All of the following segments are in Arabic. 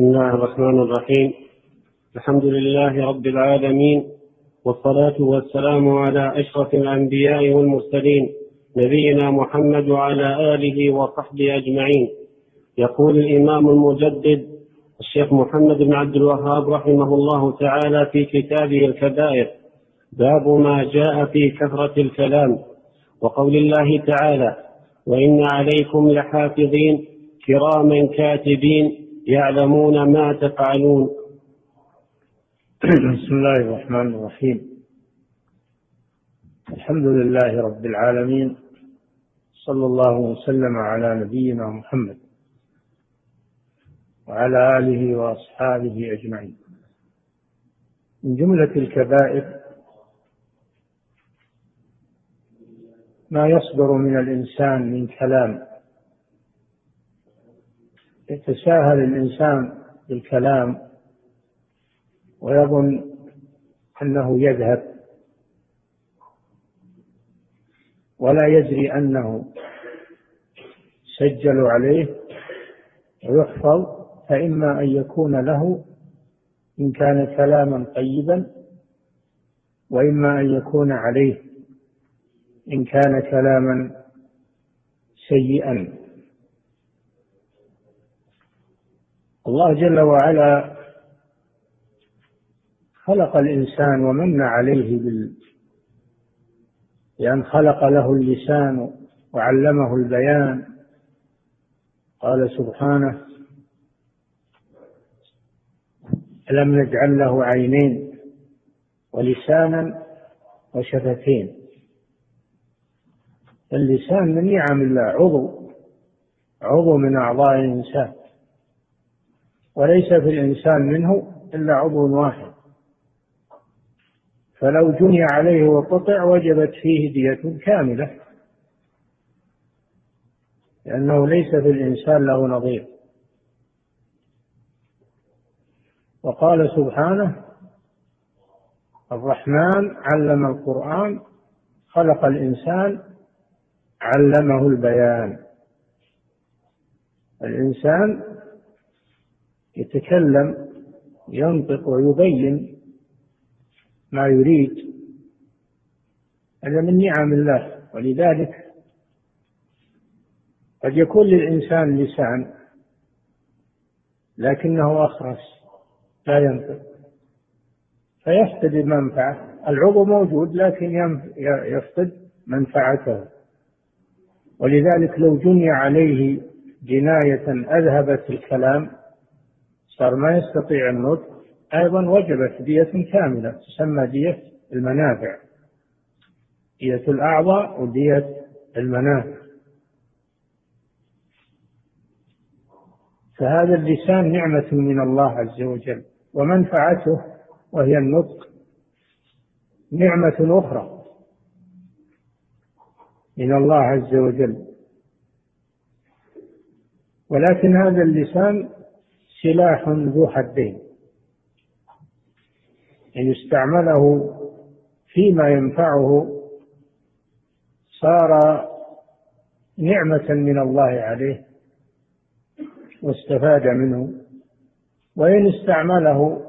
بسم الله الرحمن الرحيم. الحمد لله رب العالمين والصلاة والسلام على أشرف الأنبياء والمرسلين نبينا محمد وعلى آله وصحبه أجمعين. يقول الإمام المجدد الشيخ محمد بن عبد الوهاب رحمه الله تعالى في كتابه الكبائر باب ما جاء في كثرة الكلام. وقول الله تعالى وإن عليكم لحافظين كراما كاتبين يعلمون ما تفعلون. بسم الله الرحمن الرحيم. الحمد لله رب العالمين. صلى الله وسلم على نبينا محمد وعلى آله وأصحابه أجمعين. من جملة الكبائر ما يصدر من الإنسان من كلام يتساهل الإنسان بالكلام ويظن أنه يذهب ولا يدري أنه سجل عليه ويحفظ فإما أن يكون له إن كان كلاما طيبا وإما أن يكون عليه إن كان كلاما سيئا. الله جل وعلا خلق الإنسان ومن عليه بال بأن خلق له اللسان وعلمه البيان. قال سبحانه ألم نجعل له عينين ولسانا وشفتين؟ اللسان من نعم الله عضو عضو من أعضاء الإنسان. وليس في الإنسان منه إلا عضو واحد. فلو جني عليه وقطع وجبت فيه دية كاملة لأنه ليس في الإنسان له نظير. وقال سبحانه الرحمن علم القرآن خلق الإنسان علمه البيان. الإنسان يتكلم ينطق ويبين ما يريد. هذا من نعم الله ولذلك قد يكون للإنسان لسان لكنه أخرس لا ينطق فيفقد المنفعة العضو موجود لكن يفقد منفعته. ولذلك لو جني عليه جناية أذهبت الكلام صار ما يستطيع النطق. أيضا وجبت دية كاملة تسمى دية المنافع. دية الأعضاء ودية المنافع. فهذا اللسان نعمة من الله عز وجل ومنفعته وهي النطق. نعمة أخرى من الله عز وجل. ولكن هذا اللسان سلاح ذو حدين. إن استعمله فيما ينفعه صار نعمة من الله عليه واستفاد منه. وإن استعمله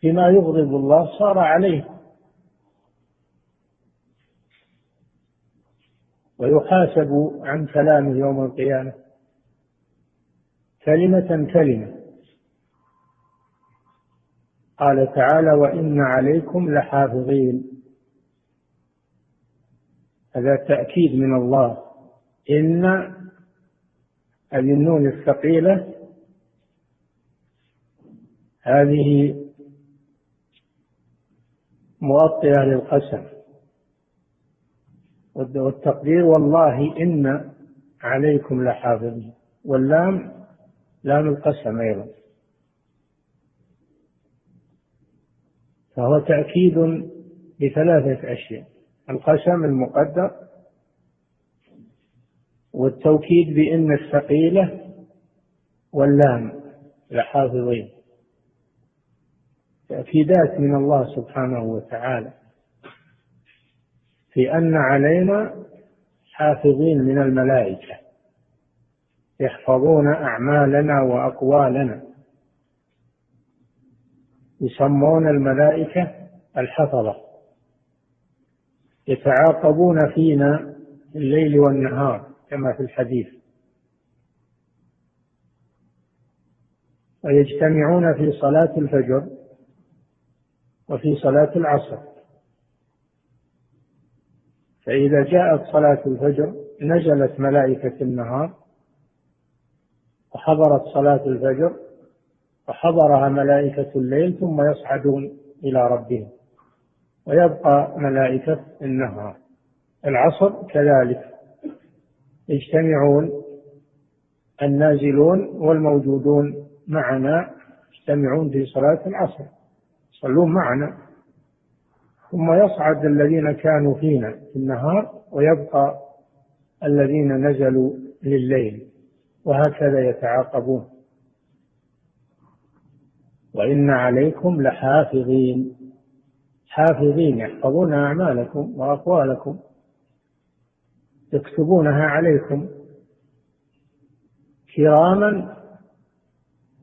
فيما يغضب الله صار عليه. ويحاسب عن كلامه يوم القيامة. كلمة كلمة. قال تعالى وإن عليكم لحافظين. هذا تأكيد من الله. إن هذه النون الثقيلة هذه مؤطئة للقسم. والتقدير والله إن عليكم لحافظين. واللام لام القسم أيضا. فهو تأكيد بثلاثة أشياء القسم المقدر والتوكيد بإن الثقيلة واللام لحافظين. تأكيدات من الله سبحانه وتعالى في أن علينا حافظين من الملائكة. يحفظون أعمالنا وأقوالنا. يسمون الملائكة الحفظة يتعاقبون فينا الليل والنهار كما في الحديث. ويجتمعون في صلاة الفجر وفي صلاة العصر. فإذا جاءت صلاة الفجر نزلت ملائكة النهار وحضرت صلاة الفجر وحضرها ملائكة الليل ثم يصعدون إلى ربهم. ويبقى ملائكة النهار. العصر كذلك. يجتمعون النازلون والموجودون معنا يجتمعون في صلاة العصر. يصلون معنا. ثم يصعد الذين كانوا فينا في النهار ويبقى الذين نزلوا لليل. وهكذا يتعاقبون. وإن عليكم لحافظين. حافظين يحفظون أعمالكم وأقوالكم. يكتبونها عليكم. كراما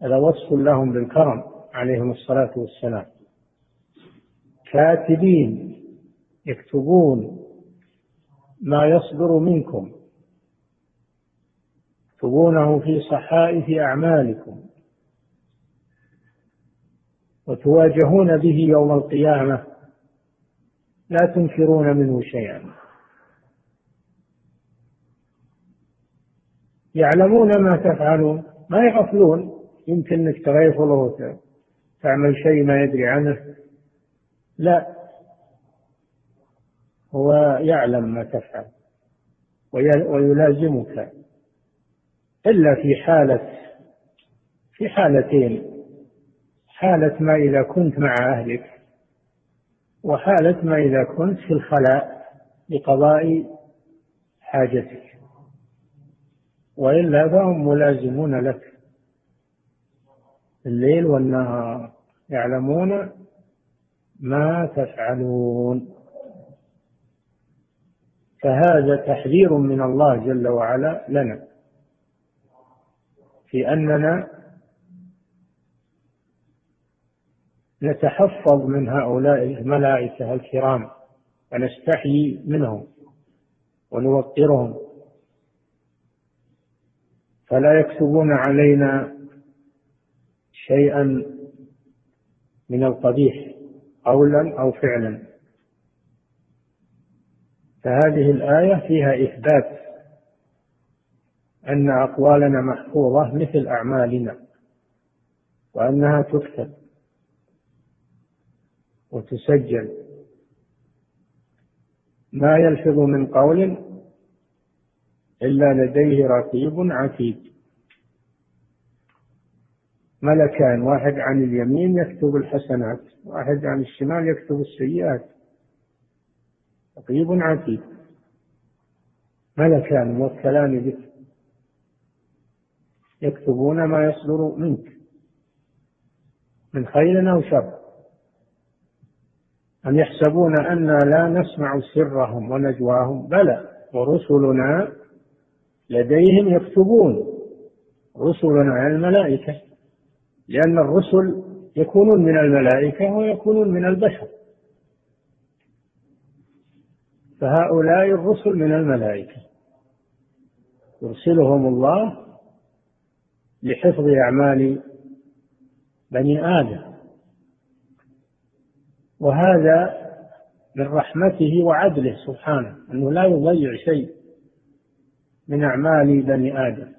هذا وصف لهم بالكرم عليهم الصلاة والسلام. كاتبين يكتبون ما يصدر منكم. يكتبونه في صحائف أعمالكم وتواجهون به يوم القيامة لا تنكرون منه شيئا. يعلمون ما تفعلون ما يغفلون يمكن إنك تغيفله وتعمل شيء ما يدري عنه. لا هو يعلم ما تفعل ويلازمك. إلا في حالة في حالتين. حالة ما إذا كنت مع أهلك وحالة ما إذا كنت في الخلاء لقضاء حاجتك. وإلا فهم ملازمون لك. الليل والنهار يعلمون ما تفعلون. فهذا تحذير من الله جل وعلا لنا. في أننا نتحفظ من هؤلاء الملائكة الكرام ونستحيي منهم ونوقرهم. فلا يكتبون علينا شيئا من القبيح قولا أو فعلا. فهذه الآية فيها إثبات أن أقوالنا محفوظة مثل أعمالنا وأنها تكتب وتسجل. ما يلفظ من قول إلا لديه رقيب عتيد. ملكان واحد عن اليمين يكتب الحسنات واحد عن الشمال يكتب السيئات. رقيب عتيد. ملكان موكلان بك يكتبون ما يصدر منك من خير أو شر. أم يحسبون أنا لا نسمع سرهم ونجواهم؟ بلى ورسلنا لديهم يكتبون. رسلنا الملائكة لأن الرسل يكونون من الملائكة ويكونون من البشر. فهؤلاء الرسل من الملائكة. يرسلهم الله لحفظ أعمال بني آدم. وهذا من رحمته وعدله سبحانه أنه لا يضيع شيء من أعمال بني آدم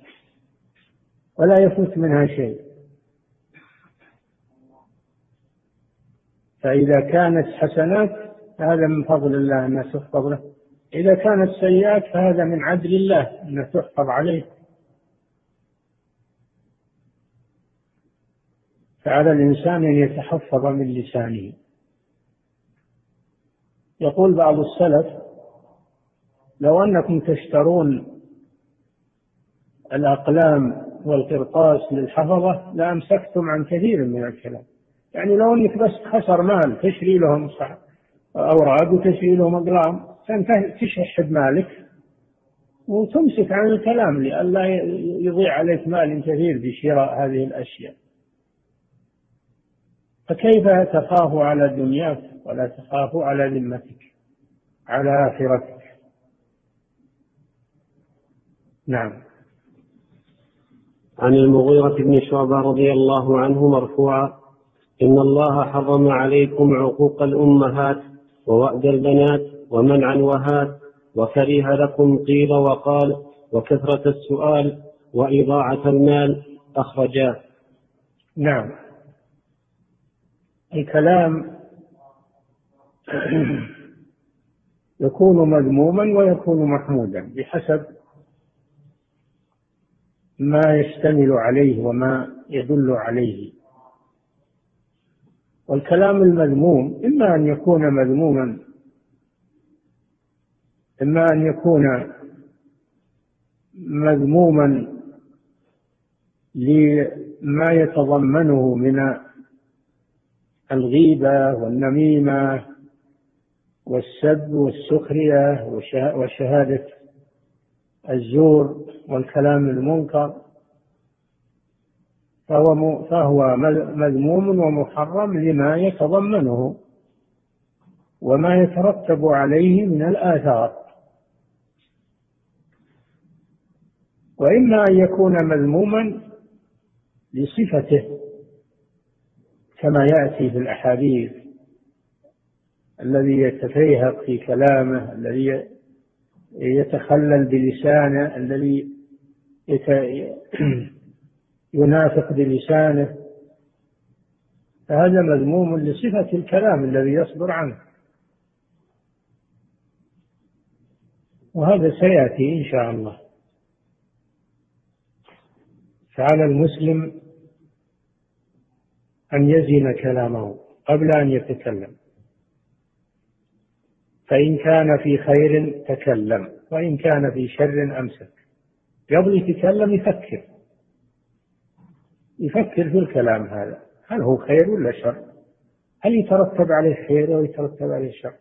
ولا يفوت منها شيء. فإذا كانت حسنات فهذا من فضل الله أنها تحفظ له. إذا كانت سيئات فهذا من عدل الله أنها تحفظ عليه. فعلى الإنسان أن يتحفظ من لسانه. يقول بعض السلف لو أنكم تشترون الأقلام والقرطاس للحفظة لأمسكتم عن كثير من الكلام. يعني لو أنك بس خسر مال تشري لهم أوراق وتشري لهم أقلام تشحد مالك وتمسك عن الكلام لئلا يضيع عليك مال كثير بشراء هذه الأشياء. فكيف تخاف على دنياك ولا تخاف على ذمتك؟ على آخرتك. نعم. عن المغيرة بن شعبة رضي الله عنه مرفوعا إن الله حرم عليكم عقوق الأمهات ووأد البنات ومنع وهات وكره لكم قيل وقال وكثرة السؤال وإضاعة المال أخرجاه. نعم. الكلام يكون مذموما ويكون محمودا بحسب ما يشتمل عليه وما يدل عليه. والكلام المذموم إما أن يكون مذموما إما أن يكون مذموما لما يتضمنه من الغيبة والنميمة والسب والسخرية وشهادة الزور والكلام المنكر. فهو فهو مذموم ومحرم لما يتضمنه وما يترتب عليه من الآثار. وإما أن يكون مذموما لصفته كما يأتي في الأحاديث الذي يتفيهق في كلامه الذي يتخلل بلسانه الذي ينافق بلسانه. فهذا مذموم لصفة الكلام الذي يصدر عنه. وهذا سيأتي إن شاء الله. فعلى المسلم أن يزن كلامه قبل أن يتكلم. فإن كان في خير تكلم وإن كان في شر أمسك. قبل يتكلم يفكر. يفكر في الكلام هذا. هل هو خير ولا شر؟ هل يترتب عليه خير أو يترتب عليه شر؟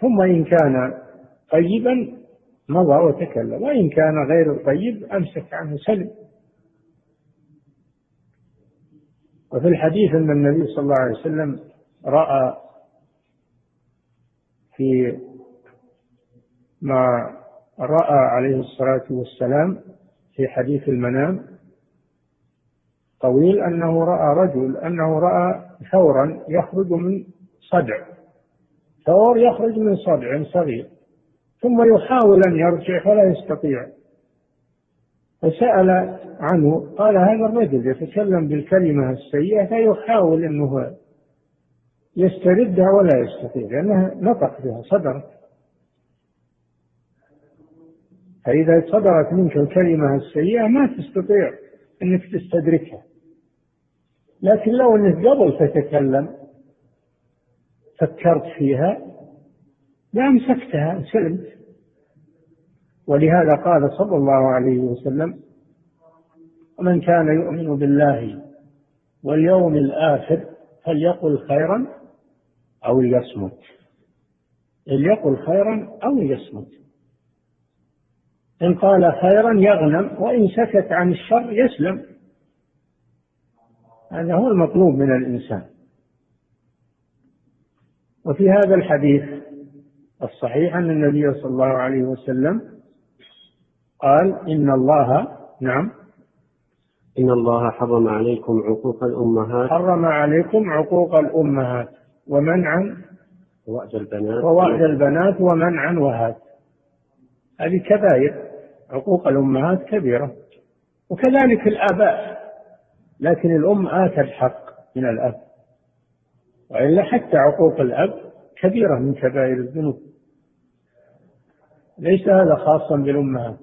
ثم إن كان طيبا مضى وتكلم. وإن كان غير طيب أمسك عنه سلم. وفي الحديث أن النبي صلى الله عليه وسلم رأى في ما رأى عليه الصلاة والسلام في حديث المنام طويل أنه رأى رجل أنه رأى ثورا يخرج من صدع. ثور يخرج من صدع صغير ثم يحاول أن يرجع فلا يستطيع. فسأل عنه قال هذا الرجل يتكلم بالكلمة السيئة فيحاول أنه يستردها ولا يستطيع لأنها نطق بها صدرت فإذا صدرت منك الكلمة السيئة ما تستطيع أنك تستدركها. لكن لو أنك قبل تتكلم فكرت فيها لأمسكتها سلمت. ولهذا قال صلى الله عليه وسلم ومن كان يؤمن بالله واليوم الآخر فليقل خيرا أو ليصمت. ليقل خيرا أو ليصمت. إن قال خيرا يغنم وإن سكت عن الشر يسلم. هذا هو المطلوب من الإنسان. وفي هذا الحديث الصحيح أن النبي صلى الله عليه وسلم قال إن الله نعم. إن الله حرم عليكم عقوق الأمهات. حرم عليكم عقوق الأمهات. ومنعا؟ ووأد البنات. ووأد البنات ومنعا وهات. هذه كبائر. عقوق الأمهات كبيرة. وكذلك الآباء. لكن الأم آتت حق من الأب. وإلا حتى عقوق الأب كبيرة من كبائر الذنوب. ليس هذا خاصا بالأمهات.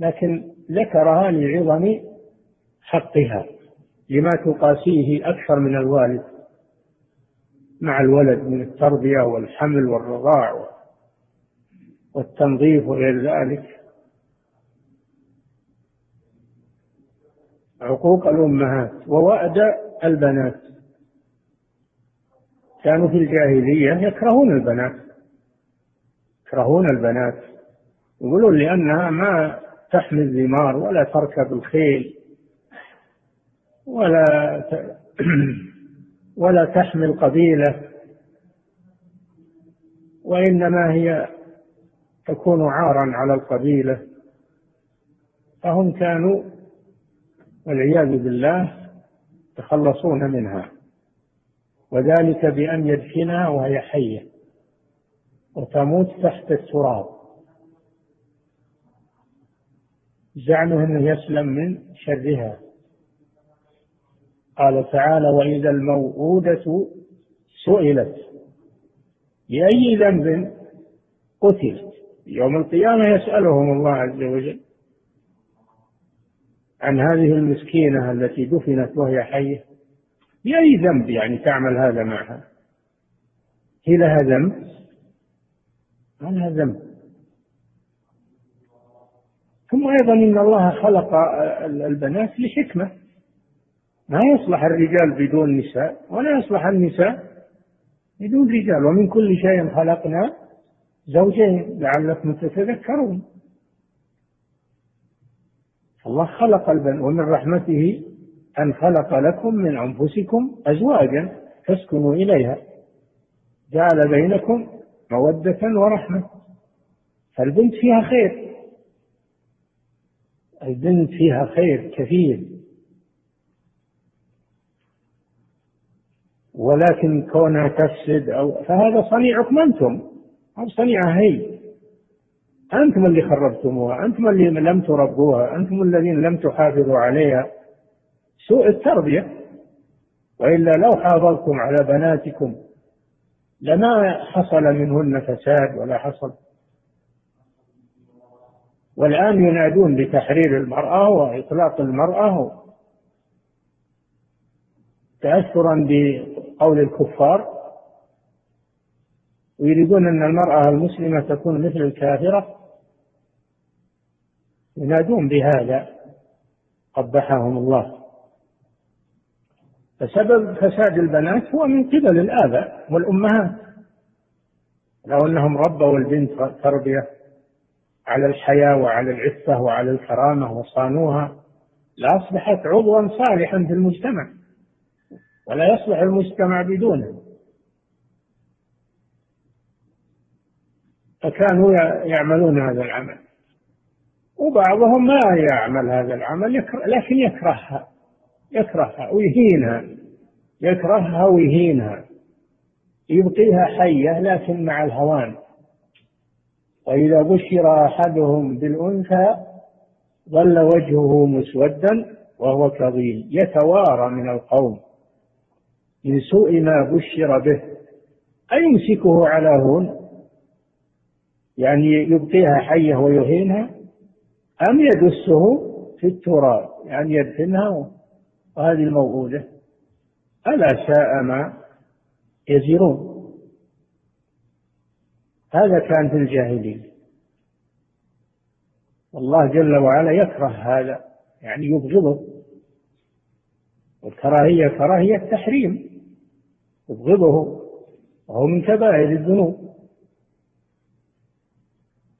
لكن ذكرها لعظم حقها لما تقاسيه أكثر من الوالد مع الولد من التربية والحمل والرضاع والتنظيف وغير ذلك. عقوق الأمهات ووأد البنات. كانوا في الجاهلية يكرهون البنات يكرهون البنات. يقولون لأنها ما تحمل الزمار ولا تركب الخيل ولا ولا تحمل قبيلة وإنما هي تكون عارا على القبيلة. فهم كانوا والعياذ بالله يتخلصون منها وذلك بأن يدفنها وهي حية وتموت تحت التراب. زعمه أنه يسلم من شرها. قال تعالى وإذا الموءودة سئلت بأي ذنب قتلت؟ يوم القيامة يسألهم الله عز وجل عن هذه المسكينة التي دفنت وهي حية. بأي ذنب يعني تعمل هذا معها؟ هي لها ذنب؟ ما لها ذنب. ثم أيضا إن الله خلق البنات لحكمة. ما يصلح الرجال بدون نساء ولا يصلح النساء بدون رجال. ومن كل شيء خلقنا زوجين لعلكم تتذكرون. الله خلق البن ومن رحمته أن خلق لكم من أنفسكم أزواجا تسكنوا إليها. جعل بينكم مودة ورحمة. فالبنت فيها خير. البنت فيها خير كثير. ولكن كونها تفسد أو فهذا صنيعكم أنتم. أو صنيعها هي. أنتم اللي خربتموها أنتم اللي لم تربوها أنتم الذين لم تحافظوا عليها. سوء التربية. وإلا لو حافظتم على بناتكم لما حصل منهن فساد ولا حصل. والآن ينادون بتحرير المرأة وإطلاق المرأة. تأثرا بقول الكفار ويريدون أن المرأة المسلمة تكون مثل الكافرة. ينادون بهذا قبحهم الله. فسبب فساد البنات هو من قبل الآباء والأمهات. لو أنهم ربوا البنت تربية. على الحياة وعلى العفة وعلى الكرامة وصانوها لأصبحت عضوا صالحا في المجتمع ولا يصلح المجتمع بدونه. فكانوا يعملون هذا العمل. وبعضهم ما يعمل هذا العمل يكره لكن يكرهها يكرهها ويهينها يكرهها ويهينها. يبقيها حية لكن مع الهوان. وإذا بشر أحدهم بالأنثى ظل وجهه مسودا وهو كظيم يتوارى من القوم. من سوء ما بشر به أيمسكه على هون؟ يعني يبقيها حية ويهينها؟ أم يدسه في التراب؟ يعني يدفنها وهذه الموؤودة. ألا ساء ما يزرون. هذا كان في الجاهلية. والله جل وعلا يكره هذا يعني يبغضه. والكراهية كراهية تحريم يبغضه وهو من كبائر الذنوب.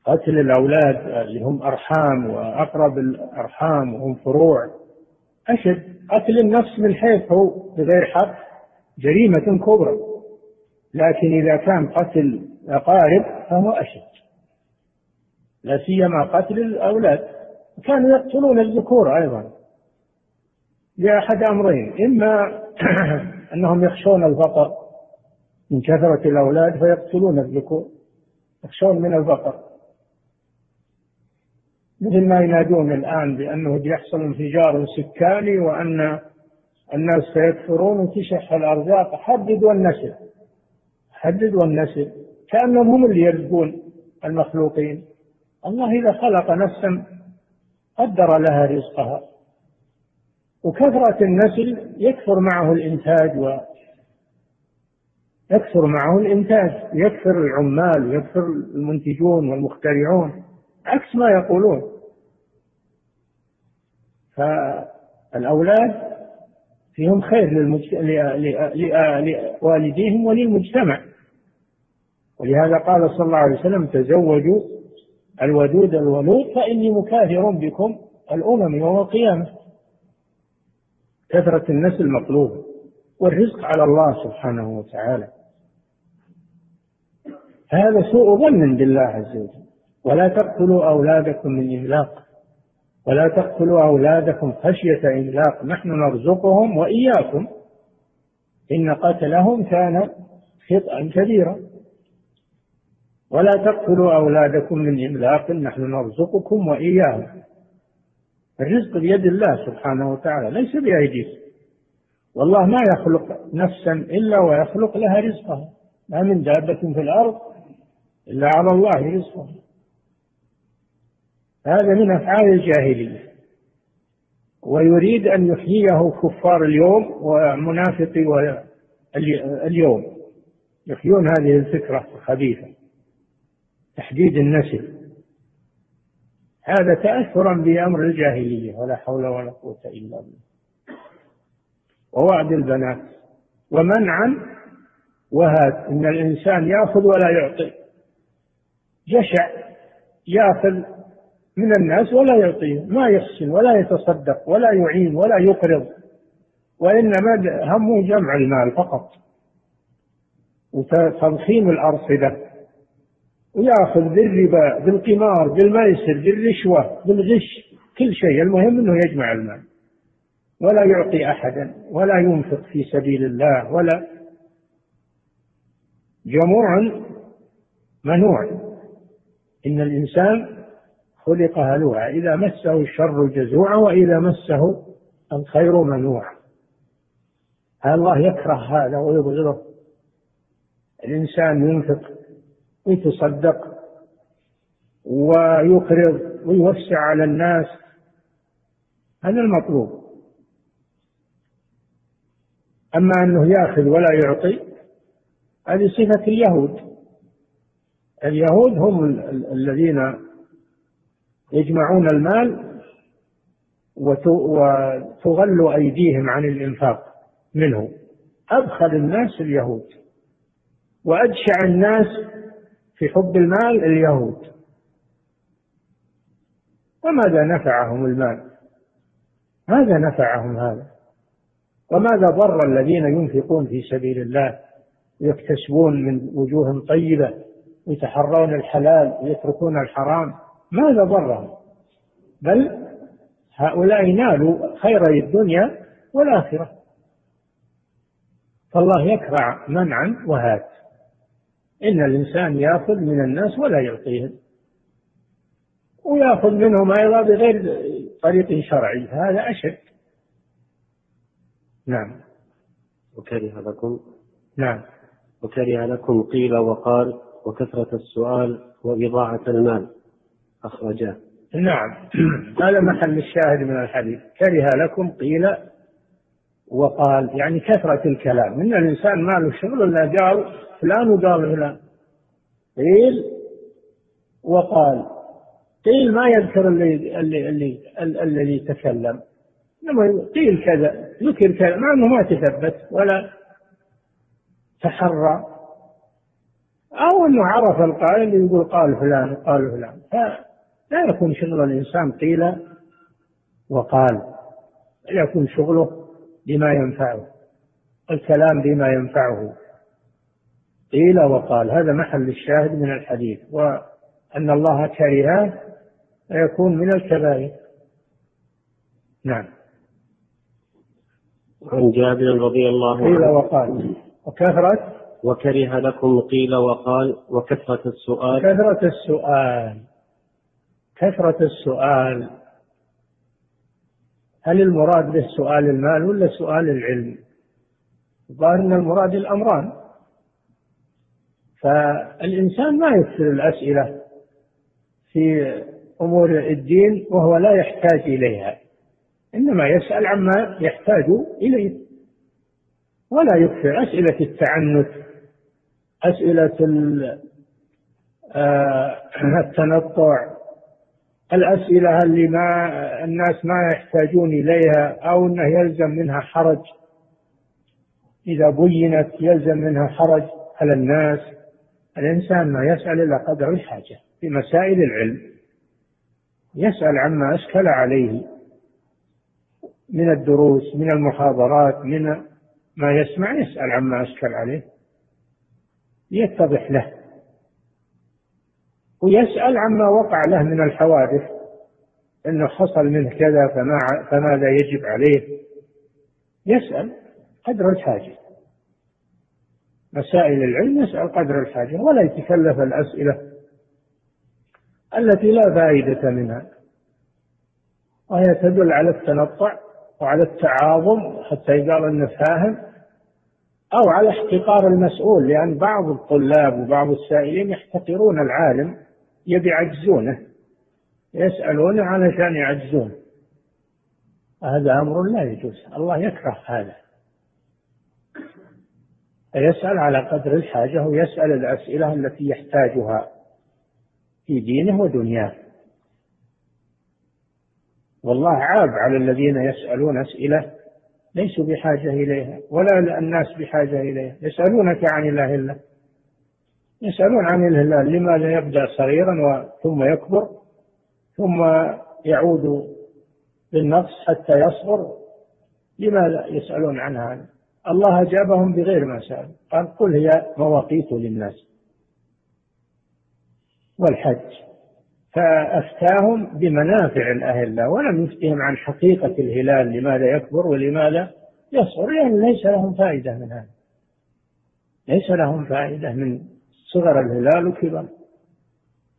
قتل الأولاد اللي هم أرحام وأقرب الأرحام وهم فروع أشد. قتل النفس من حيث هو بغير حق جريمة كبرى. لكن إذا كان قتل أقارب فهو أشد. لا سيما قتل الأولاد. كانوا يقتلون الذكور أيضا لأحد أمرين. إما أنهم يخشون الفقر من كثرة الأولاد فيقتلون الذكور. يخشون من الفقر مثل ما ينادون الآن بأنه بيحصل انفجار سكاني وأن الناس سيكفرون وتشح الأرزاق. حدد والنسل حدد والنسل كأنهم هم اللي يرزقون المخلوقين. الله إذا خلق نفسا قدر لها رزقها. وكثرة النسل يكثر معه الإنتاج و يكثر معه الإنتاج. يكثر العمال ويكثر المنتجون والمخترعون. عكس ما يقولون. فالأولاد فيهم خير لوالديهم وللمجتمع. ولهذا قال صلى الله عليه وسلم تزوجوا الودود الولود فإني مكاثر بكم الأمم يوم القيامة. كثرة النسل مطلوبة والرزق على الله سبحانه وتعالى. هذا سوء ظن بالله عز وجل. ولا تقتلوا أولادكم من إملاق ولا تقتلوا أولادكم خشية إملاق نحن نرزقهم وإياكم. إن قتلهم كان خطأ كبيرا. ولا تقتلوا أولادكم من إملاق نحن نرزقكم وإياهم. الرزق بيد الله سبحانه وتعالى ليس بأيديكم. والله ما يخلق نفسا إلا ويخلق لها رزقها. ما من دابة في الأرض إلا على الله رزقها. هذا من أفعال الجاهلية. ويريد أن يحييه كفار اليوم ومنافقي اليوم. يحيون هذه الفكرة الخبيثة. تحديد النسل. هذا تأثرا بأمر الجاهلية. ولا حول ولا قوة إلا بالله. ووعد البنات. ومنعا وهات. إن الإنسان يأخذ ولا يعطي. جشع. يأخذ من الناس ولا يعطيه ما يحسن ولا يتصدق ولا يعين ولا يقرض وإنما همه جمع المال فقط. وتضخيم الأرصدة ويأخذ بالربا بالقمار بالميسر بالرشوة بالغش كل شيء المهم أنه يجمع المال. ولا يعطي أحدا ولا ينفق في سبيل الله ولا جموع منوع إن الإنسان خلق هلوعا. إذا مسه الشر جزوعا وإذا مسه الخير منوعا. الله يكره هذا ويبغضه الإنسان ينفق ويتصدق ويقرض ويوسع على الناس؟ هذا المطلوب. أما أنه يأخذ ولا يعطي هذه صفة اليهود. اليهود هم الذين يجمعون المال وتغل أيديهم عن الإنفاق منه. أبخل الناس اليهود. وأجشع الناس في حب المال اليهود. وماذا نفعهم المال؟ ماذا نفعهم هذا؟ وماذا ضر الذين ينفقون في سبيل الله يكتسبون من وجوه طيبة يتحرون الحلال ويتركون الحرام؟ ماذا ضرهم بل هؤلاء نالوا خيري الدنيا والآخرة. فالله يكرع منعا وهات. إن الإنسان يأخذ من الناس ولا يعطيهم. ويأخذ منهم أيضا بغير طريق شرعي. هذا أشد. نعم. وكره لكم. نعم. وكره لكم قيل وقال وكثرة السؤال وإضاعة المال. أخرجاه. نعم. هذا محل الشاهد من الحديث. كره لكم قيل وقال. يعني كثرة الكلام. إن الإنسان ما له شغل إلا قال فلان وقال فلان. قيل وقال. قيل ما يذكر اللي اللي اللي الذي تكلم. إنما قيل كذا. ذكر كذا. مع إنه ما تثبت ولا تحرى. أو إنه عرف القائل يقول قال فلان وقال فلان. فلا يكون شغل الإنسان قيل وقال يكون شغله بما ينفعه الكلام بما ينفعه قيل وقال. هذا محل الشاهد من الحديث وأن الله كرهه فيكون من الكبائر. نعم. عن جابر رضي الله عنه. قيل وقال. وكثرة وكره لكم قيل وقال وكثرة السؤال. كثرة السؤال. كثرة السؤال هل المراد به سؤال المال ولا سؤال العلم؟ الظاهر أن المراد الأمران. فالإنسان ما يكثر الأسئلة في أمور الدين وهو لا يحتاج إليها إنما يسأل عما يحتاج إليه ولا يكثر. أسئلة التعنت أسئلة آه، التنطع الأسئلة اللي ما الناس ما يحتاجون إليها أو أنه يلزم منها حرج. إذا بينت يلزم منها حرج على الناس. الإنسان ما يسأل إلا قدر الحاجة في مسائل العلم. يسأل عما أشكل عليه من الدروس من المحاضرات من ما يسمع يسأل عما أشكل عليه. يتضح له. ويسأل عما وقع له من الحوادث. إنه حصل منه كذا فما فماذا يجب عليه؟ يسأل قدر الحاجة. مسائل العلم يسأل قدر الحاجة ولا يتكلف الأسئلة التي لا فائدة منها. وهي تدل على التنطع وعلى التعاظم حتى يقال إنه فاهم أو على احتقار المسؤول لأن بعض الطلاب وبعض السائلين يحتقرون العالم. يبي يعجزونه يسألونه علشان يعجزون. هذا أمر لا يجوز الله يكره هذا. يسأل على قدر الحاجة ويسأل الأسئلة التي يحتاجها في دينه ودنياه. والله عاب على الذين يسألون أسئلة ليسوا بحاجة إليها ولا الناس بحاجة إليها يسألونك عن الله إلا يسألون عن الهلال لماذا يبدأ صغيرا ثم يكبر ثم يعود بالنقص حتى يصغر؟ لماذا يسألون عن هذا الله أجابهم بغير ما سأل قال قل هي مواقيت للناس والحج. فأفتاهم بمنافع الأهلة ولم يفتهم عن حقيقة الهلال لماذا يكبر ولماذا يصغر؟ لأن ليس لهم فائدة من هذا ليس لهم فائدة من صغر الهلال وكبر.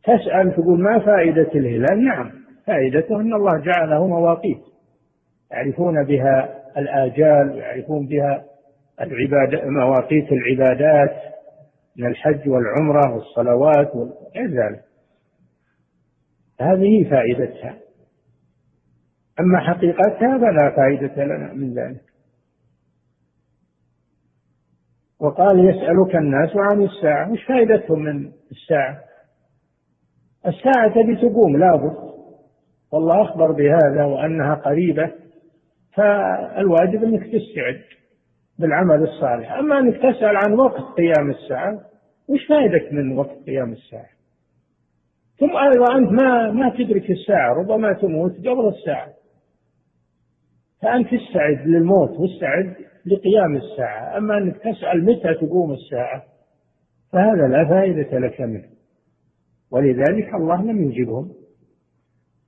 تسأل تقول ما فائدة الهلال؟ نعم فائدته أن الله جعله مواقيت. يعرفون بها الآجال يعرفون بها العبادة مواقيت العبادات من الحج والعمرة والصلوات وغير ذلك. هذه فائدتها. أما حقيقتها فلا فائدة لنا من ذلك. وقال يسألك الناس عن الساعة وش فائدتهم من الساعة؟ الساعة تبي تقوم لابد. والله أخبر بهذا وأنها قريبة فالواجب أنك تستعد بالعمل الصالح. أما أنك تسأل عن وقت قيام الساعة وش فائدك من وقت قيام الساعة؟ ثم أيضا أنت ما ما تدرك الساعة ربما تموت قبل الساعة. فأنت استعد للموت واستعد لقيام الساعة. أما أنك تسأل متى تقوم الساعة فهذا لا فائدة لك منه. ولذلك الله لم يجبهم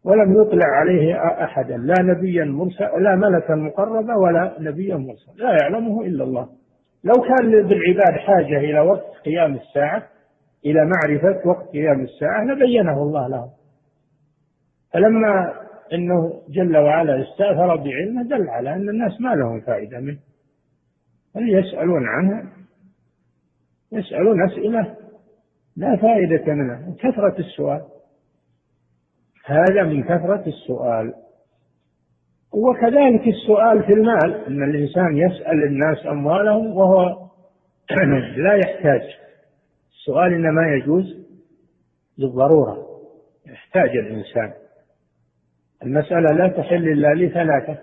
ولم يطلع عليه أحدا لا نبيا مرسل لا ملكا مقربا ولا نبيا مرسلا لا يعلمه إلا الله. لو كان بالعباد حاجة إلى وقت قيام الساعة إلى معرفة وقت قيام الساعة لبينه الله لهم. فلما إنه جل وعلا استأثر بعلمه دل على أن الناس ما لهم فائدة منه. بل يسألون عنها؟ يسألون أسئلة لا فائدة منها من كثرة السؤال. هذا من كثرة السؤال. وكذلك السؤال في المال أن الإنسان يسأل الناس أموالهم وهو لا يحتاج. السؤال إنما يجوز للضرورة يحتاج الإنسان. المسألة لا تحل إلا لثلاثة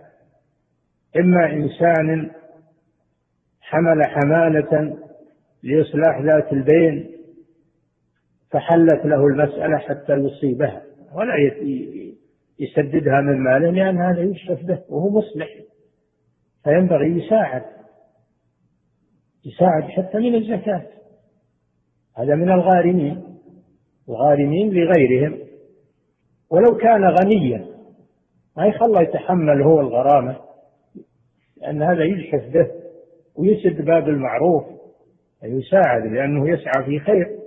إما إنسان حمل حمالة لإصلاح ذات البين فحلت له المسألة حتى يصيبها ولا يسددها من ماله لأن هذا يشرف به وهو مصلح. فينبغي يساعد يساعد حتى من الزكاة. هذا من الغارمين الغارمين لغيرهم. ولو كان غنيا ما يخلى يتحمل هو الغرامة لأن هذا يجحف به. ويسد باب المعروف يساعد لأنه يسعى في خير.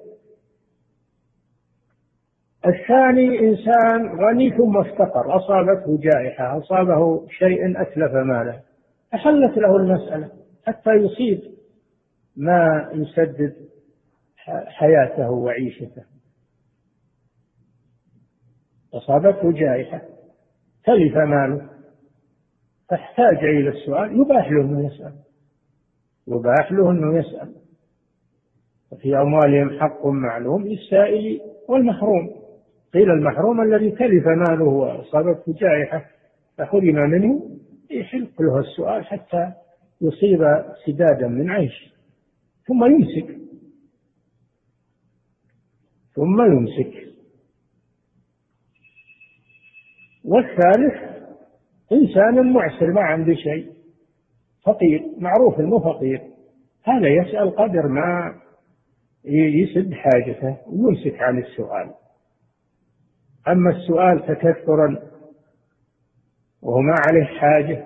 الثاني إنسان غني ثم افتقر أصابته جائحة أصابه شيء أتلف ماله أحلت له المسألة حتى يصيب ما يسدد حياته وعيشته. أصابته جائحة تلف ماله فاحتاج إلى السؤال يباح له أنه يسأل. يباح له أنه يسأل. وفي أموالهم حق معلوم للسائل والمحروم. قيل المحروم الذي تلف ماله وأصابته جائحة فحرم منه يحق له السؤال حتى يصيب سدادا من عيش. ثم يمسك. ثم يمسك. والثالث إنسان معسر ما عنده شيء. فقير معروف انه فقير. هذا يسأل قدر ما يسد حاجته ويمسك عن السؤال. أما السؤال تكثرا وهو ما عليه حاجة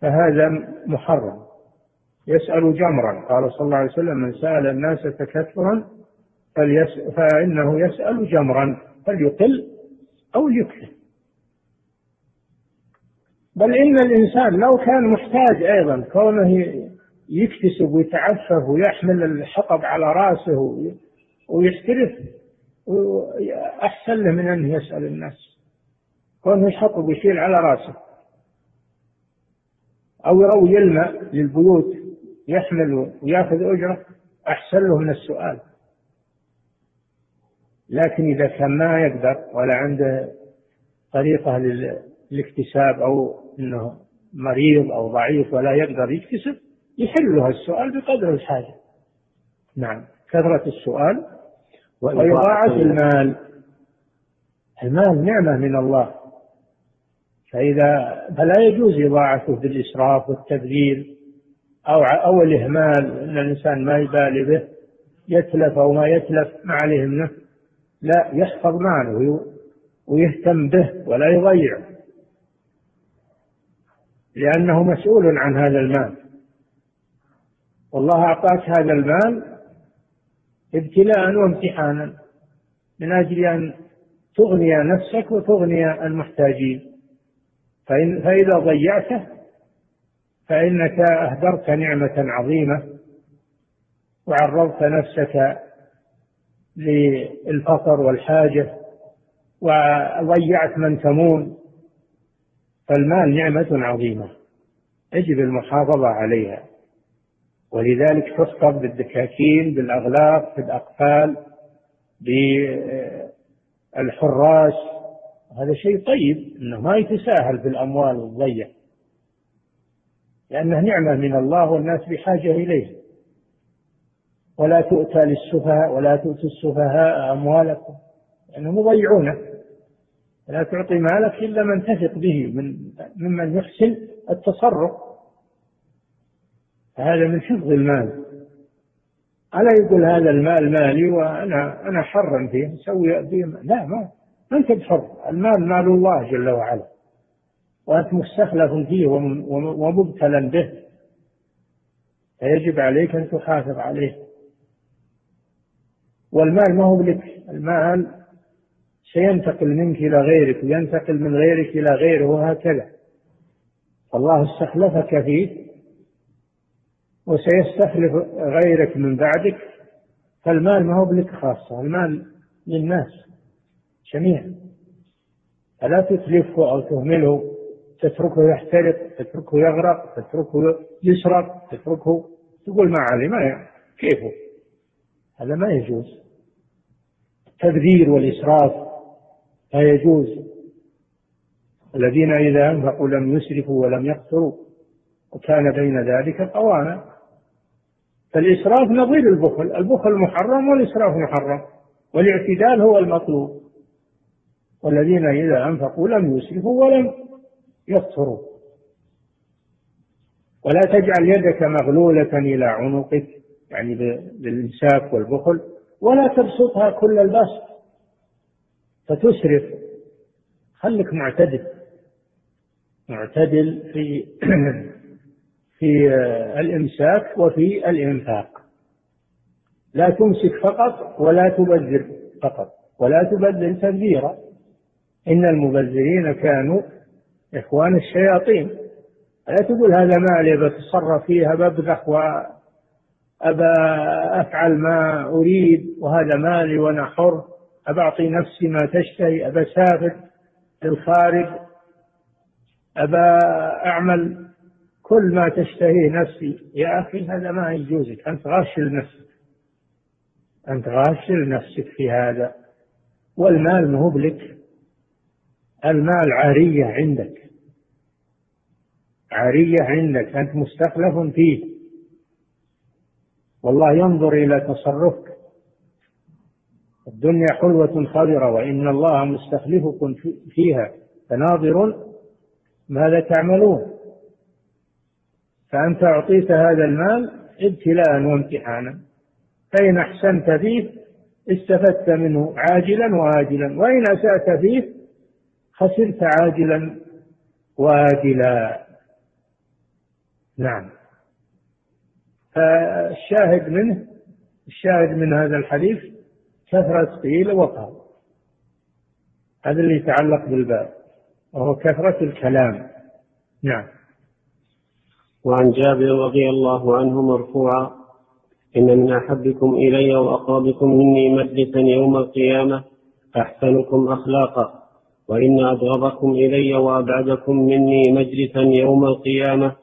فهذا محرم. يسأل جمرا. قال صلى الله عليه وسلم من سأل الناس تكثرا فإنه يسأل جمرا فليقل أو يكثر بل إن الإنسان لو كان محتاج أيضا كونه يكتسب ويتعفف ويحمل الحطب على رأسه ويحترف أحسن له من أن يسأل الناس. كونه يحطب ويشيل على رأسه. أو يروي الماء للبيوت يحمل ويأخذ أجرة أحسن له من السؤال. لكن إذا كان ما يقدر ولا عنده طريقة للاكتساب أو أنه مريض أو ضعيف ولا يقدر يكتسب يحل له السؤال بقدر الحاجة. نعم كثرة السؤال وإضاعة المال. المال نعمة من الله. فإذا فلا يجوز إضاعته بالإسراف والتبذير أو أو الإهمال أن الإنسان ما يبالي به يتلف أو ما يتلف ما عليه منه. لا يحفظ ماله ويهتم به ولا يضيع لأنه مسؤول عن هذا المال. والله أعطاك هذا المال ابتلاء وامتحانا من أجل أن تغني نفسك وتغني المحتاجين. فإن فإذا ضيعته فإنك أهدرت نعمة عظيمة وعرضت نفسك للفقر والحاجة وضيعت من تمون فالمال نعمة عظيمة. يجب المحافظة عليها. ولذلك تخطب بالدكاكين بالأغلاق بالأقفال بالحراس هذا شيء طيب إنه ما يتساهل في الاموال والضيع لأنه نعمة من الله والناس بحاجة اليه ولا تؤتى للسفهاء ولا تؤتوا السفهاء أموالكم. لأنهم يضيعونه. لا تعطي مالك إلا من تثق به من ممن يحسن التصرف. هذا من حفظ المال. ألا يقول هذا المال مالي وأنا أنا حر فيه أسوي فيه؟ لا ما ما أنت بحر. المال مال الله جل وعلا. وأنت مستخلف فيه ومبتلى به. فيجب عليك أن تحافظ عليه. والمال ما هو لك. المال سينتقل منك إلى غيرك وينتقل من غيرك إلى غيره وهكذا. الله استخلفك فيه وسيستخلف غيرك من بعدك. فالمال ما هو بلك خاصة المال للناس جميعا. فلا تتلفه أو تهمله تتركه يحترق تتركه يغرق تتركه يسرق تتركه تقول ما علي ما كيفه؟ هذا ما يجوز. التبذير والإسراف لا يجوز الذين إذا أنفقوا لم يسرفوا ولم يقتروا وكان بين ذلك قواما. فالإسراف نظير البخل البخل محرم والإسراف محرم والاعتدال هو المطلوب. والذين إذا أنفقوا لم يسرفوا ولم يقتروا ولا تجعل يدك مغلولة إلى عنقك يعني بالإمساك والبخل ولا تبسطها كل البسط. فتسرف خلك معتدل. معتدل في في الإمساك وفي الإنفاق. لا تمسك فقط ولا تبذر فقط ولا تبذر تبذيرا. إن المبذرين كانوا إخوان الشياطين. لا تقول هذا مالي بتصرف فيها ببذخ وأبى أفعل ما أريد وهذا مالي وأنا حر. أبى أعطي نفسي ما تشتهي أبى أسافر للخارج أبى أعمل كل ما تشتهيه نفسي. يا أخي هذا ما يجوزك. أنت غاش لنفسك أنت غاش لنفسك في هذا. والمال مهوب لك المال عارية عندك. عارية عندك. أنت مستخلف فيه. والله ينظر إلى تصرفك. الدنيا حلوة خضرة وإن الله مستخلفكم فيها فناظر ماذا تعملون. فأنت أعطيت هذا المال ابتلاء وامتحانا. فإن أحسنت فيه استفدت منه عاجلا وآجلا. وإن أسأت فيه خسرت عاجلا وآجلا. نعم. فالشاهد منه الشاهد من هذا الحديث كثرة قيل وقال هذا اللي يتعلق بالباب وهو كثرة الكلام. نعم. وعن جابر رضي الله عنه مرفوعا إن من أحبكم إلي وأقربكم مني مجلسا يوم القيامة أحسنكم أخلاقا وإن أبغضكم إلي وأبعدكم مني مجلسا يوم القيامة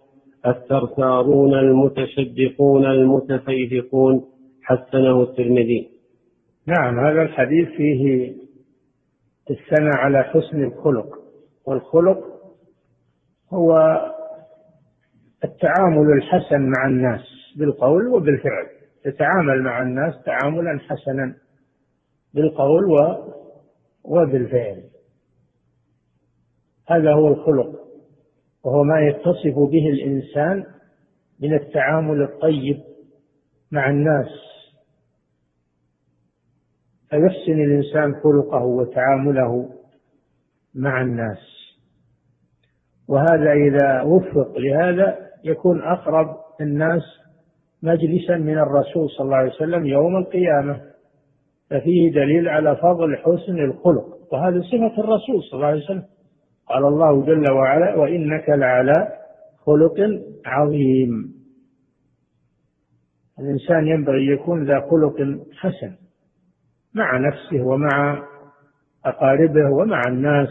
الثرثارون المتشدقون المتفيهقون حسنه الترمذي. نعم هذا الحديث فيه الثناء على حسن الخلق والخلق هو التعامل الحسن مع الناس بالقول وبالفعل تتعامل مع الناس تعاملا حسنا بالقول وبالفعل. هذا هو الخلق وهو ما يتصف به الإنسان من التعامل الطيب مع الناس. فيحسن الإنسان خلقه وتعامله مع الناس. وهذا إذا وفق لهذا يكون أقرب الناس مجلسا من الرسول صلى الله عليه وسلم يوم القيامة ففيه دليل على فضل حسن الخلق. وهذا صفة الرسول صلى الله عليه وسلم. قال الله جل وعلا وإنك لعلى خلق عظيم. الإنسان ينبغي يكون ذا خلق حسن. مع نفسه ومع أقاربه ومع الناس.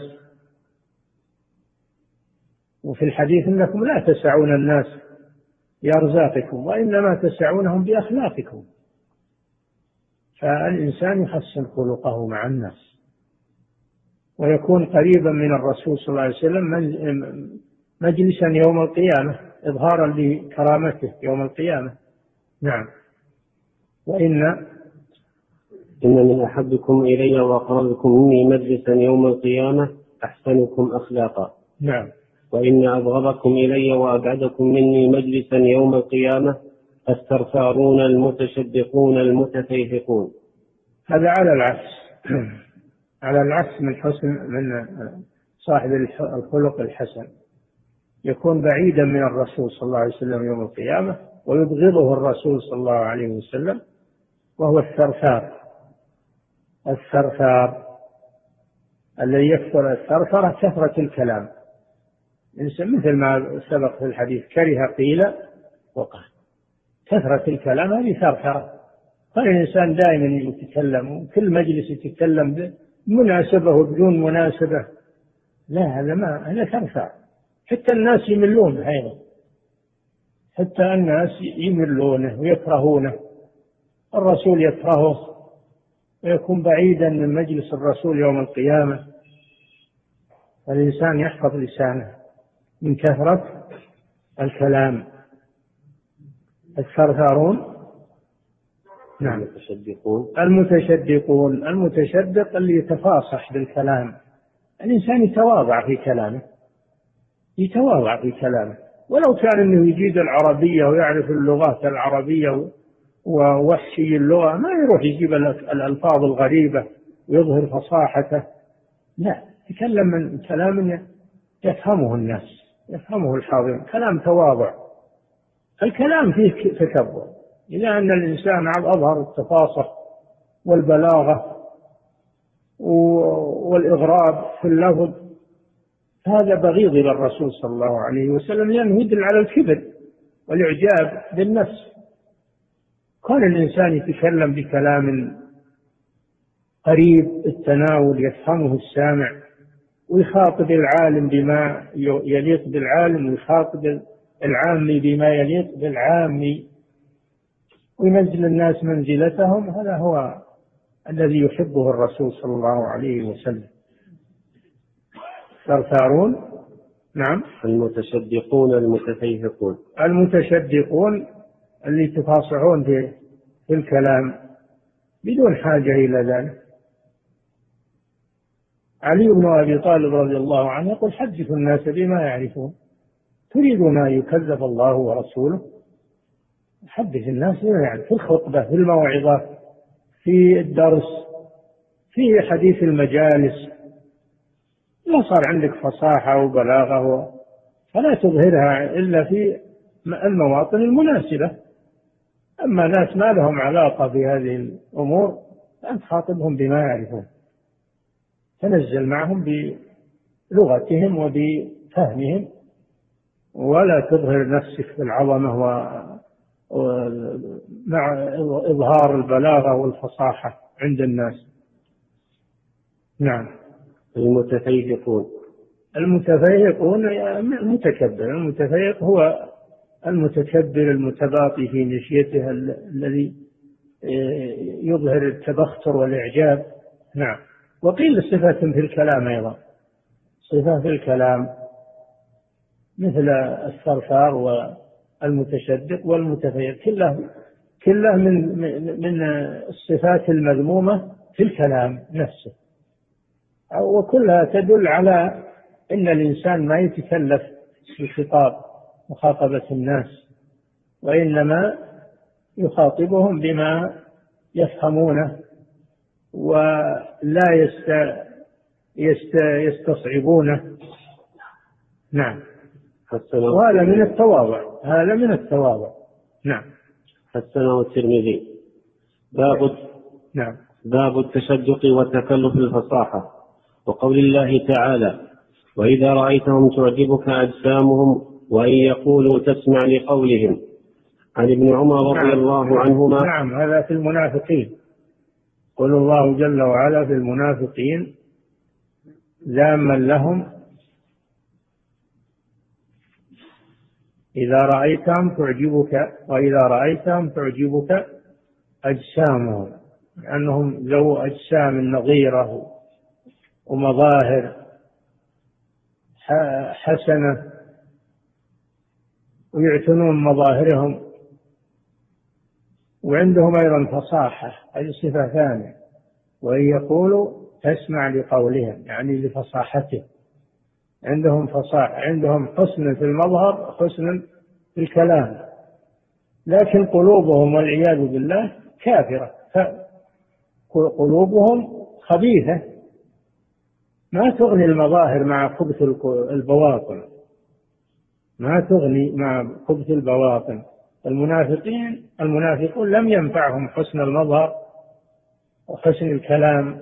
وفي الحديث إنكم لا تسعون الناس بأرزاقكم وإنما تسعونهم بأخلاقكم. فالإنسان يحسن خلقه مع الناس ويكون قريبا من الرسول صلى الله عليه وسلم مجلسا يوم القيامة إظهارا لكرامته يوم القيامة. نعم. وإن إن من أحبكم إلي وأقربكم مني مجلسا يوم القيامة أحسنكم أخلاقا. نعم. وإن أبغضكم إلي وأبعدكم مني مجلسا يوم القيامة الثرثارون المتشدقون المتفيهقون هذا على العكس. على العكس من حسن من صاحب الخلق الحسن. يكون بعيدا من الرسول صلى الله عليه وسلم يوم القيامة ويبغضه الرسول صلى الله عليه وسلم وهو الثرثار. الثرثار الذي يكثر الثرثرة كثرة الكلام. مثل ما سبق في الحديث كره قيل وقال. كثرة الكلام هذه ثرثرة فالإنسان دائما يتكلم كل مجلس يتكلم بمناسبة وبدون مناسبة. لا هذا ما هذا ثرثر حتى الناس يملون أيضا. حتى الناس يملونه ويكرهونه. الرسول يكرهه. ويكون بعيدا من مجلس الرسول يوم القيامة. الإنسان يحفظ لسانه من كثرة الكلام. الثرثارون نعم. المتشدقون المتشدقون المتشدق اللي يتفاصح بالكلام. الإنسان يتواضع في كلامه. يتواضع في كلامه. ولو كان إنه يجيد العربية ويعرف اللغات العربية ووحشي اللغة ما يروح يجيب الألفاظ الغريبة ويظهر فصاحته. لا يتكلم من كلام يفهمه الناس يفهمه الحاضرون كلام تواضع. الكلام فيه تكبر. إذا أن الإنسان أظهر التفاصح والبلاغة والإغراب في اللفظ. هذا بغيض إلى الرسول صلى الله عليه وسلم لأنه يدل على الكبر والإعجاب بالنفس. كان الإنسان يتكلم بكلام قريب التناول يفهمه السامع ويخاطب العالم بما يليق بالعالم ويخاطب العامي بما يليق بالعامي وينزل الناس منزلتهم. هذا هو الذي يحبه الرسول صلى الله عليه وسلم. ثرثارون نعم. المتشدقون المتفيهقون. المتشدقون اللي يتفاصحون في الكلام بدون حاجة إلى ذلك. علي بن أبي طالب رضي الله عنه يقول حدثوا الناس بما يعرفون. تريدون أن يكذب الله ورسوله؟ حدث الناس يعني في الخطبة في الموعظة في الدرس في حديث المجالس. ما صار عندك فصاحة وبلاغة فلا تظهرها إلا في المواطن المناسبة. أما ناس ما لهم علاقة بهذه الأمور فأنت خاطبهم بما يعرفون. تنزل معهم بلغتهم وبفهمهم ولا تظهر نفسك بالعظمة مع إظهار البلاغة والفصاحة عند الناس. نعم. المتفيقون. المتفيقون متكبر. المتفيق هو المتكبر المتباطي في مشيته الذي آه، يظهر التبختر والإعجاب. نعم. وقيل صفة في الكلام أيضا. صفة في الكلام مثل الثرثار المتشدق والمتفيض. كله كله من من الصفات المذمومة في الكلام نفسه. وكلها تدل على أن الإنسان ما يتكلف في الخطاب مخاطبة الناس وإنما يخاطبهم بما يفهمونه ولا يست يست يستصعبونه. نعم. وهذا من التواضع هذا من التواضع. نعم. حسنه الترمذي. باب نعم. باب التشدق وتكلف الفصاحة وقول الله تعالى وإذا رأيتهم تعجبك أجسامهم وإن يقولوا تسمع لقولهم. عن ابن عمر رضي نعم. الله عنهما نعم هذا في المنافقين. قل الله جل وعلا في المنافقين ذاما لهم إذا رأيتهم تعجبك وإذا رأيتهم تعجبك أجسامهم لأنهم ذو أجسام نظيرة ومظاهر حسنة. ويعتنون مظاهرهم. وعندهم أيضا فصاحة هذه صفة ثانية وإن يقولوا تسمع لقولهم يعني لفصاحتهم. عندهم فصاحة عندهم حسن في المظهر حسن في الكلام. لكن قلوبهم والعياذ بالله كافرة قلوبهم خبيثة. ما تغني المظاهر مع خبث البواطن. ما تغني مع خبث البواطن. المنافقين المنافقون لم ينفعهم حسن المظهر وحسن الكلام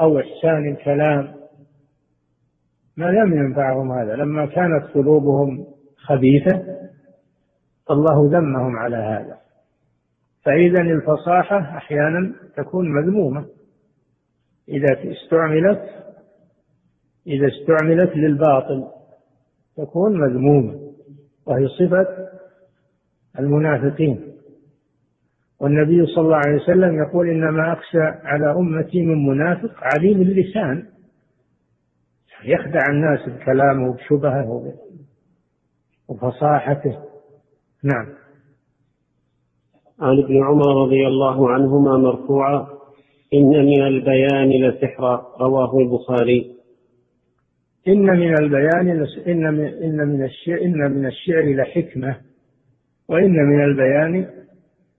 أو إحسان الكلام. ما لم ينفعهم هذا. لما كانت قلوبهم خبيثة الله ذمهم على هذا. فإذا الفصاحة أحيانا تكون مذمومة. إذا استعملت إذا استعملت للباطل. تكون مذمومة وهي صفة المنافقين. والنبي صلى الله عليه وسلم يقول إنما أخشى على أمتي من منافق عليم اللسان. يخدع الناس بكلامه وبشبهه وفصاحته نعم. عن ابن عمر رضي الله عنهما مرفوعا إن من البيان لسحرا رواه البخاري. إن من البيان إن من إن من الشعر إن من الشعر لحكمة وإن من البيان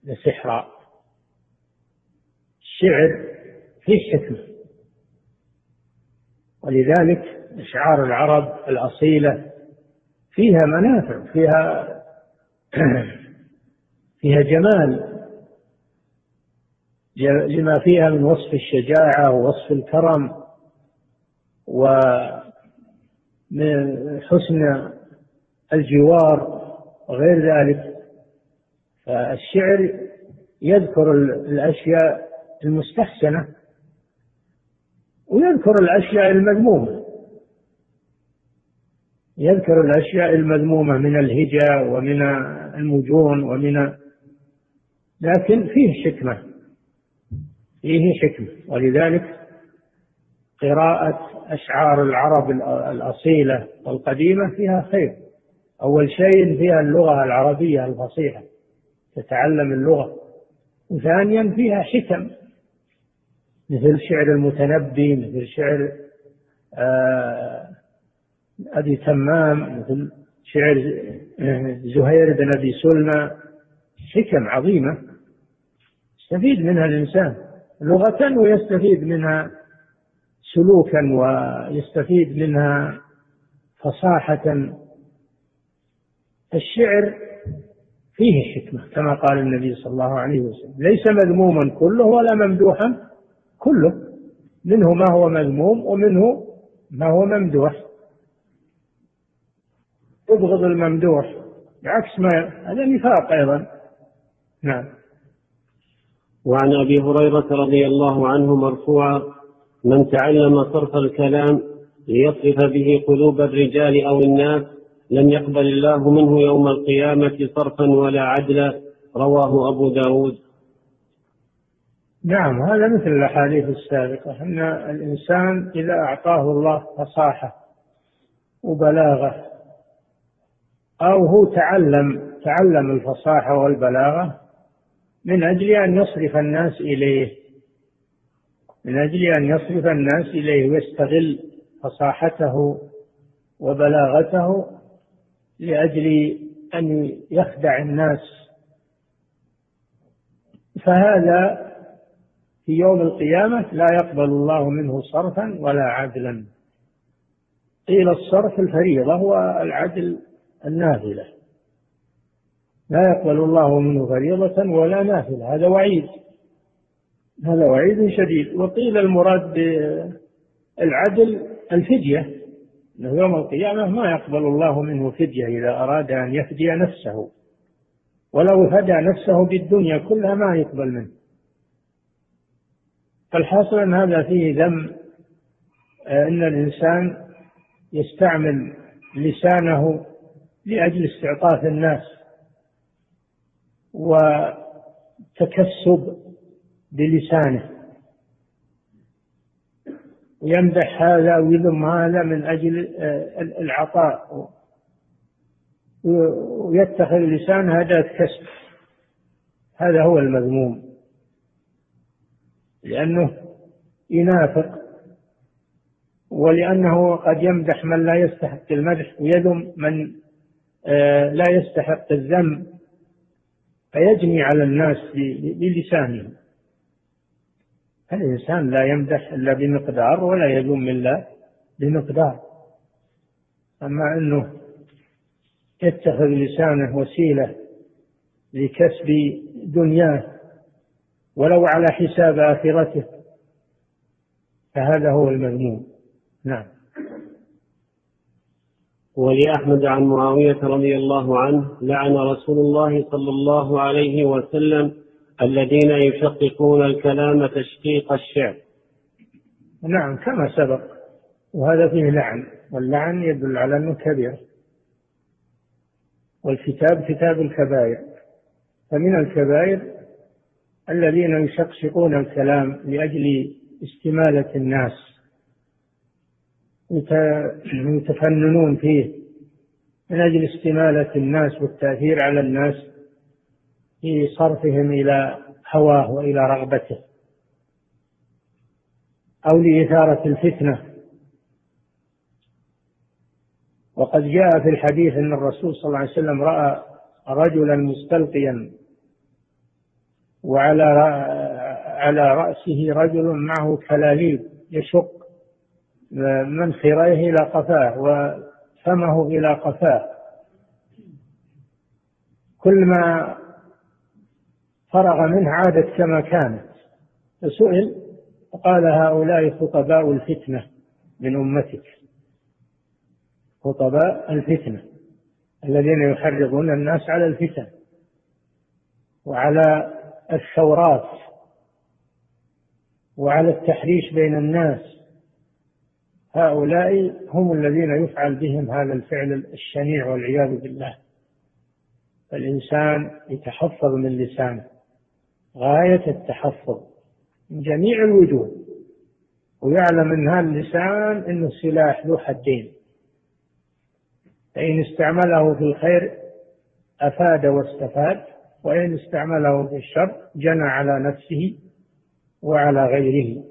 لسحرا الشعر فيه حكمة. ولذلك أشعار العرب الأصيلة فيها منافع فيها فيها جمال. لما فيها من وصف الشجاعة ووصف الكرم ومن حسن الجوار وغير ذلك. فالشعر يذكر الأشياء المستحسنة ويذكر الأشياء المذمومة. يذكر الأشياء المذمومة من الهجا ومن المجون ومن لكن فيه حكمة فيه حكمة. ولذلك قراءة أشعار العرب الأصيلة والقديمة فيها خير. أول شيء فيها اللغة العربية الفصيحة تتعلم اللغة. وثانيا فيها حكم مثل شعر المتنبي مثل شعر آه أبي تمام مثل شعر زهير بن أبي سلمى حكم عظيمة يستفيد منها الإنسان لغة ويستفيد منها سلوكا ويستفيد منها فصاحة. الشعر فيه حكمة كما قال النبي صلى الله عليه وسلم ليس مذموما كله ولا ممدوحا كله منه ما هو مذموم ومنه ما هو ممدوح. تبغض الممدوح بعكس ما هذا نفاق أيضا. نعم. وعن أبي هريرة رضي الله عنه مرفوعا من تعلم صرف الكلام ليصرف به قلوب الرجال أو الناس لم يقبل الله منه يوم القيامة صرفا ولا عدلا. رواه أبو داود. نعم هذا مثل الأحاديث السابقة أن الإنسان إذا أعطاه الله فصاحة وبلاغة أو هو تعلم تعلم الفصاحة والبلاغة من أجل أن يصرف الناس إليه. من أجل أن يصرف الناس إليه ويستغل فصاحته وبلاغته لأجل أن يخدع الناس. فهذا في يوم القيامة لا يقبل الله منه صرفا ولا عدلا. قيل الصرف الفريضة والعدل النافلة. لا يقبل الله منه فريضة ولا نافلة. هذا وعيد. هذا وعيد شديد. وقيل المراد بالعدل الفدية أنه يوم القيامة ما يقبل الله منه فدية إذا أراد أن يفدي نفسه ولو فدى نفسه بالدنيا كلها ما يقبل منه. فالحاصل أن هذا فيه ذم أن الإنسان يستعمل لسانه لأجل استعطاف الناس وتكسب بلسانه. ويمدح هذا ويذم هذا من أجل آه، العطاء. ويتخذ لسان أداة كسب هذا هو المذموم. لأنه ينافق. ولأنه قد يمدح من لا يستحق المدح ويذم من آه، لا يستحق الذم. فيجني على الناس بلسانه. الإنسان لا يمدح إلا بمقدار ولا يذم إلا بمقدار. أما أنه يتخذ لسانه وسيلة لكسب دنياه ولو على حساب آخرته فهذا هو المذموم. نعم. ولأحمد عن معاوية رضي الله عنه لعن رسول الله صلى الله عليه وسلم الذين يشققون الكلام تشقيق الشعر. نعم كما سبق. وهذا فيه لعن واللعن يدل على أنه كبير. والكتاب كتاب الكبائر. فمن الكبائر الذين يشقشقون الكلام لأجل استمالة الناس. يتفننون فيه. من أجل استمالة الناس والتأثير على الناس. في صرفهم إلى هواه وإلى رغبته أو لإثارة الفتنة. وقد جاء في الحديث أن الرسول صلى الله عليه وسلم رأى رجلا مستلقيا وعلى على رأسه رجل معه كلاليب يشق منخريه إلى قفاه وفمه إلى قفاه. كل ما فرغ منه عادت كما كانت. فسئل فقال هؤلاء خطباء الفتنة من أمتك. خطباء الفتنة الذين يحرضون الناس على الفتن وعلى الثورات وعلى التحريش بين الناس. هؤلاء هم الذين يفعل بهم هذا الفعل الشنيع والعياذ بالله. فالإنسان يتحفظ من لسانه. غاية التحفظ من جميع الوجوه. ويعلم أن هذا اللسان أنه سلاح ذو حدين. فإن استعمله في الخير أفاد واستفاد وإن استعمله في الشر جنى على نفسه وعلى غيره.